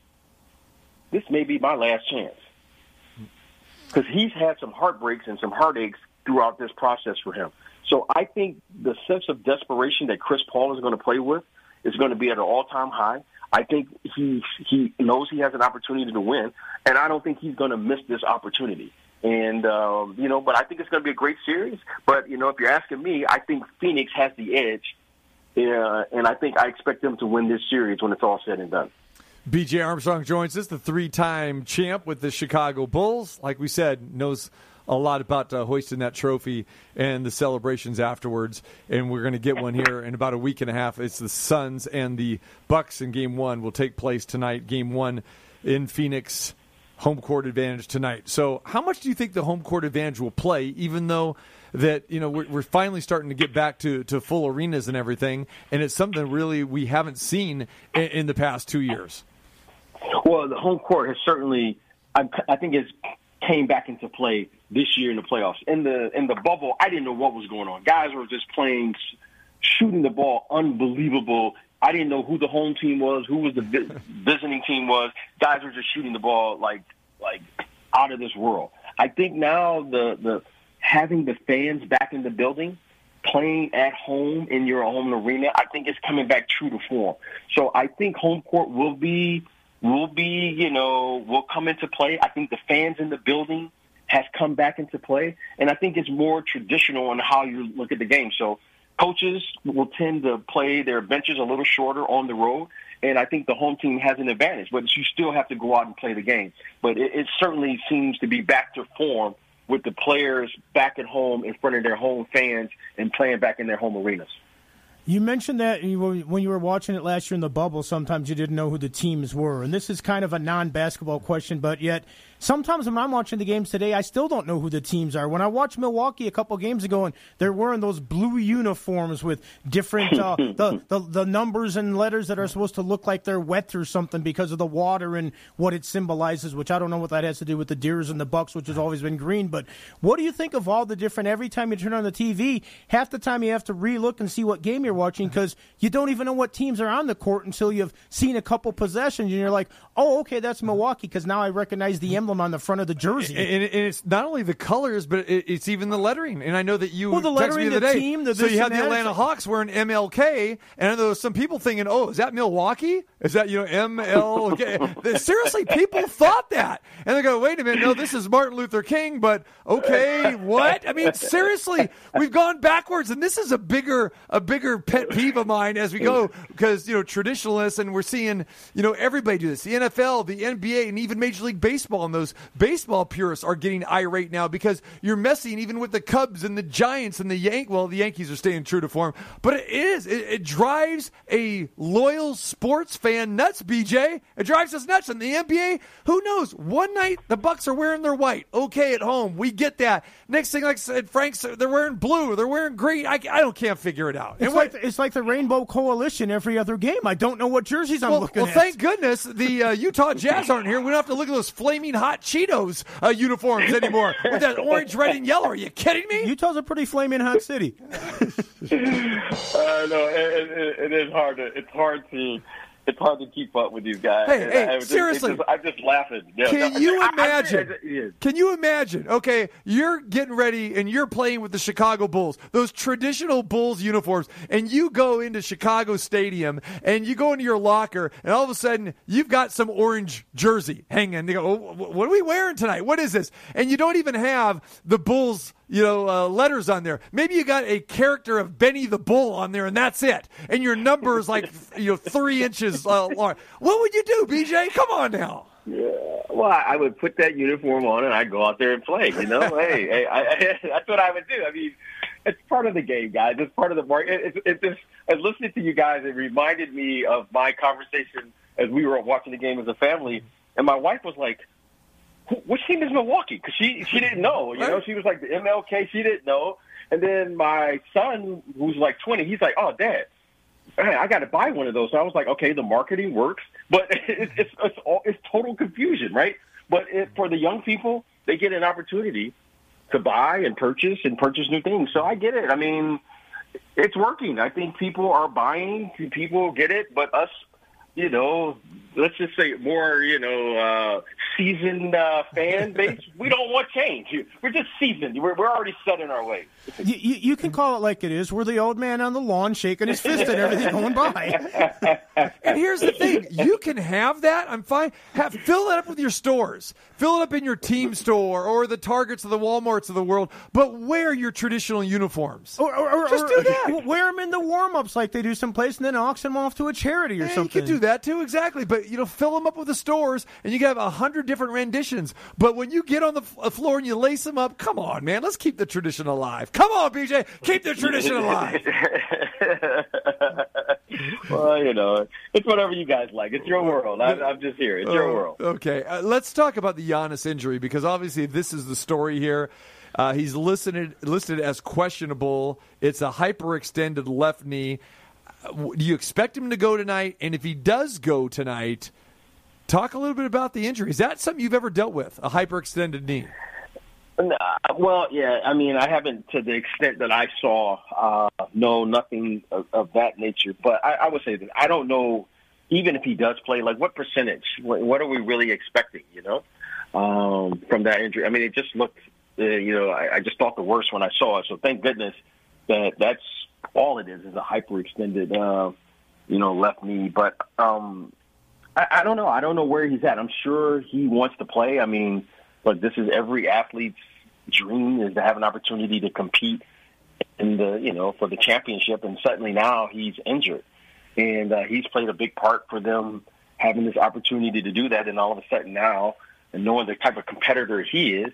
this may be my last chance because he's had some heartbreaks and some heartaches throughout this process for him. So I think the sense of desperation that Chris Paul is going to play with is going to be at an all-time high. I think he he knows he has an opportunity to win, and I don't think he's going to miss this opportunity. And um, you know, but I think it's going to be a great series. But you know, if you're asking me, I think Phoenix has the edge, uh, and I think I expect them to win this series when it's all said and done. BJ Armstrong joins us, the three time champ with the Chicago Bulls. Like we said, knows a lot about uh, hoisting that trophy and the celebrations afterwards. And we're going to get one here in about a week and a half. It's the Suns and the Bucks in game one will take place tonight. Game one in Phoenix, home court advantage tonight. So, how much do you think the home court advantage will play, even though? That you know we're, we're finally starting to get back to, to full arenas and everything, and it's something really we haven't seen in, in the past two years. Well, the home court has certainly, I, I think, it's came back into play this year in the playoffs. In the in the bubble, I didn't know what was going on. Guys were just playing, shooting the ball, unbelievable. I didn't know who the home team was, who was the <laughs> visiting team was. Guys were just shooting the ball like like out of this world. I think now the the having the fans back in the building, playing at home in your home arena, I think it's coming back true to form. So I think home court will be will be you know will come into play. I think the fans in the building has come back into play, and I think it's more traditional on how you look at the game. So coaches will tend to play their benches a little shorter on the road. And I think the home team has an advantage, but you still have to go out and play the game. But it, it certainly seems to be back to form with the players back at home in front of their home fans and playing back in their home arenas. You mentioned that when you were watching it last year in the bubble, sometimes you didn't know who the teams were. And this is kind of a non basketball question, but yet sometimes when I'm watching the games today, I still don't know who the teams are. When I watched Milwaukee a couple games ago, and they're wearing those blue uniforms with different uh, <laughs> the, the the numbers and letters that are supposed to look like they're wet or something because of the water and what it symbolizes. Which I don't know what that has to do with the Deers and the Bucks, which has always been green. But what do you think of all the different? Every time you turn on the TV, half the time you have to relook and see what game you're watching because you don't even know what teams are on the court until you've seen a couple possessions and you're like, oh, okay, that's Milwaukee because now I recognize the emblem on the front of the jersey. And, and it's not only the colors, but it, it's even the lettering. And I know that you Well, the lettering, the, the day. team, the so you have the. Atlanta Hawks wearing MLK, and I know some people thinking, "Oh, is that Milwaukee? Is that you know MLK?" <laughs> Seriously, people thought that, and they go, "Wait a minute, no, this is Martin Luther King." But okay, what? I mean, seriously, we've gone backwards, and this is a bigger a bigger pet peeve of mine as we go because you know traditionalists, and we're seeing you know everybody do this. The NFL, the NBA, and even Major League Baseball, and those baseball purists are getting irate now because you're messing even with the Cubs and the Giants and the Yank. Well, the Yankees are staying true to form, but it is it, it drives a loyal sports fan nuts. BJ, it drives us nuts. And the NBA, who knows? One night the Bucks are wearing their white. Okay, at home, we get that. Next thing, like I said, Frank's they're wearing blue. They're wearing green. I, I don't can't figure it out. It's like what- the, it's like the Rainbow Coalition every other game. I don't know what jerseys I'm well, looking well at. thank goodness the uh, Utah Jazz aren't here. We don't have to look at those flaming hot Cheetos uh, uniforms anymore <laughs> with that orange, red, and yellow. Are you kidding me? Utah's a pretty flaming hot city. <laughs> Uh, no, it, it, it is hard to it's hard to it's hard to keep up with these guys. Hey, hey, I- just- seriously. just- I'm just laughing. Yeah, <laughs> Can no, you I- I- imagine? I- yeah. Can you imagine? Okay, you're getting ready and you're playing with the Chicago Bulls, those traditional Bulls uniforms, and you go into Chicago Stadium and you go into your locker, and all of a sudden you've got some orange jersey hanging. They go, oh, "What are we wearing tonight? What is this?" And you don't even have the Bulls. You know, uh, letters on there. Maybe you got a character of Benny the Bull on there, and that's it. And your number is like, <laughs> you know, three inches uh, long. What would you do, BJ? Come on now. Yeah. Well, I would put that uniform on and I'd go out there and play. You know, <laughs> hey, hey I, I, <laughs> that's what I would do. I mean, it's part of the game, guys. It's part of the market. It's, it's, it's, listening to you guys, it reminded me of my conversation as we were watching the game as a family, and my wife was like, "Wh- "Which team is Milwaukee?" Because she she didn't know. You know, she was like the MLK. She didn't know. And then my son, who's like 20, he's like, "Oh, Dad." hey, I got to buy one of those. So I was like, okay, the marketing works, but <laughs> it's it's it's, all, it's total confusion, right? But it, for the young people, they get an opportunity to buy and purchase and purchase new things. So I get it. I mean, it's working. I think people are buying. People get it, but us, you know, let's just say more, you know, uh, seasoned uh, fan <laughs> base, we don't want change. We're just seasoned. We're, we're already set in our ways. you, you, you can call it like it is. We're the old man on the lawn shaking his fist at everything going by. <laughs> And here's the thing: you can have that. I'm fine. Have fill it up with your stores. Fill it up in your team store or the Targets or the WalMarts of the world. But wear your traditional uniforms. Or, or, or, Just do that. Wear them in the warm ups like they do someplace and then auction them off to a charity or Yeah, you something. could do that too, exactly. But you know, fill them up with the stores, and you can have a hundred different renditions. But when you get on the f- uh, floor and you lace them up, come on, man, let's keep the tradition alive. Come on, BJ, keep the tradition alive. <laughs> well, you know, it's whatever you guys like. It's your world. I, I'm just here. It's your Oh, world. Okay, uh, let's talk about the Giannis injury because obviously this is the story here. Uh, he's listed listed as questionable. It's a hyperextended left knee. Uh, Do you expect him to go tonight? And if he does go tonight, talk a little bit about the injury. Is that something you've ever dealt with? A hyperextended knee? No, well, yeah. I mean, I haven't to the extent that I saw. Uh, no, nothing of, of that nature. But I, I would say that I don't know. Even if he does play, like what percentage? What, what are we really expecting? You know, um, from that injury. I mean, it just looked, uh, you know, I, I just thought the worst when I saw it. So thank goodness that that's all it is is a hyperextended, uh, you know, left knee. But um, I, I don't know. I don't know where he's at. I'm sure he wants to play. I mean, but this is every athlete's dream is to have an opportunity to compete in the, you know, for the championship. And suddenly now he's injured, and uh, he's played a big part for them having this opportunity to do that. And all of a sudden now, and knowing the type of competitor he is,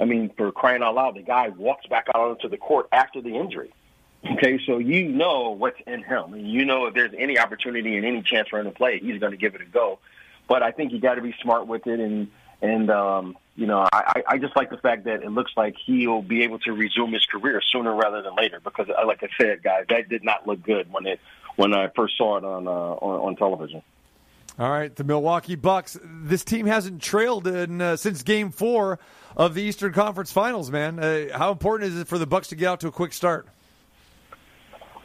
I mean, for crying out loud, the guy walks back out onto the court after the injury. Okay, so you know what's in him. You know if there's any opportunity and any chance for him to play, he's going to give it a go. But I think you got to be smart with it, and and um, you know, I, I just like the fact that it looks like he'll be able to resume his career sooner rather than later. Because, uh, like I said, guys, that did not look good when it when I first saw it on uh, on, on television. All right, the Milwaukee Bucks. This team hasn't trailed in uh, since Game Four of the Eastern Conference Finals. Man, uh, how important is it for the Bucks to get out to a quick start?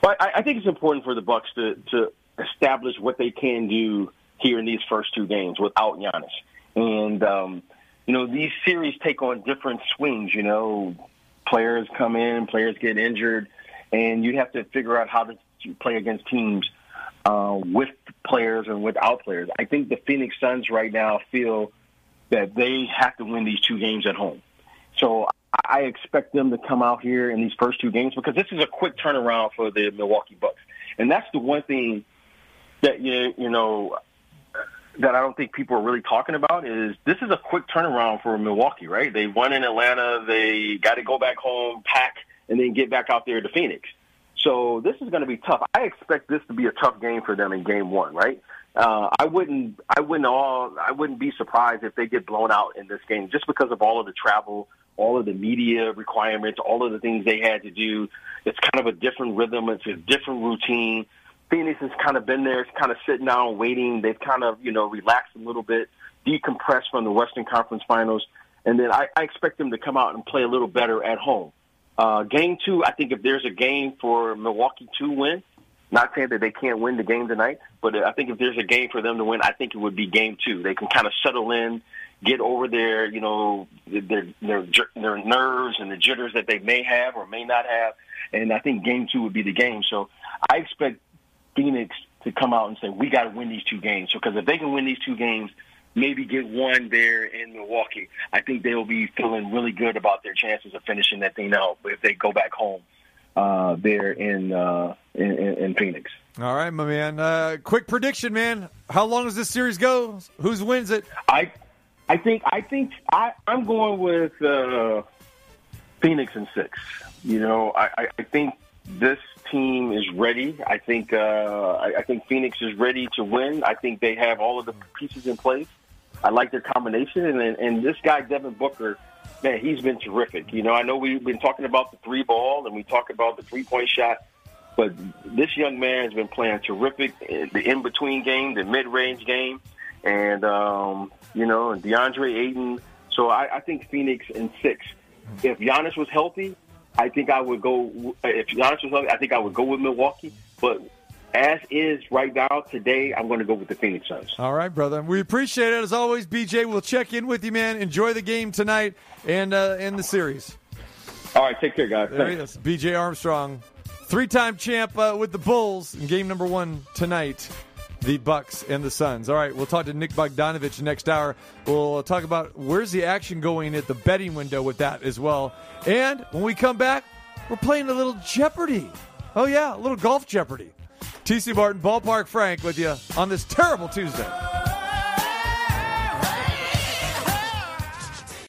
Well, I, I think it's important for the Bucks to to establish what they can do here in these first two games without Giannis. And um, you know, these series take on different swings. You know, players come in, players get injured, and you have to figure out how to play against teams uh, with players and without players. I think the Phoenix Suns right now feel that they have to win these two games at home. So I expect them to come out here in these first two games because this is a quick turnaround for the Milwaukee Bucks, and that's the one thing that you you know that I don't think people are really talking about is this is a quick turnaround for Milwaukee, right? They won in Atlanta, they got to go back home, pack, and then get back out there to Phoenix. So this is going to be tough. I expect this to be a tough game for them in Game One, right? Uh, I wouldn't, I wouldn't all, I wouldn't be surprised if they get blown out in this game just because of all of the travel, all of the media requirements, all of the things they had to do. It's kind of a different rhythm. It's a different routine. Phoenix has kind of been there, it's kind of sitting down, waiting. They've kind of, you know, relaxed a little bit, decompressed from the Western Conference Finals, and then I, I expect them to come out and play a little better at home. Uh, game two, I think if there's a game for Milwaukee to win, not saying that they can't win the game tonight, but I think if there's a game for them to win, I think it would be game two. They can kind of settle in, get over their, you know, their their their nerves and the jitters that they may have or may not have, and I think game two would be the game. So I expect Phoenix to come out and say we got to win these two games. So because if they can win these two games, maybe get one there in Milwaukee, I think they will be feeling really good about their chances of finishing that thing out. If they go back home uh, there in, uh, in in Phoenix. All right, my man. Uh, quick prediction, man. How long does this series go? Who's wins it? I I think I think I, I'm going with uh, Phoenix and six. You know, I, I think this team is ready. I think uh, I, I think Phoenix is ready to win. I think they have all of the pieces in place. I like their combination, and and this guy Devin Booker, man, he's been terrific. You know, I know we've been talking about the three ball and we talk about the three point shot, but this young man has been playing terrific. The in between game, the mid range game, and um, you know, and DeAndre Ayton. So I, I think Phoenix in six. If Giannis was healthy, I think I would go. If Giannis was healthy, I think I would go with Milwaukee. But as is right now today, I'm going to go with the Phoenix Suns. All right, brother. We appreciate it as always, BJ. We'll check in with you, man. Enjoy the game tonight and uh, and the series. All right, take care, guys. There he is, BJ Armstrong, three-time champ uh, with the Bulls in game number one tonight. The Bucks and the Suns. All right, we'll talk to Nick Bogdanovich next hour. We'll talk about where's the action going at the betting window with that as well. And when we come back, we're playing a little Jeopardy. Oh yeah, a little golf Jeopardy. TC Martin, Ballpark Frank with you on this terrible Tuesday.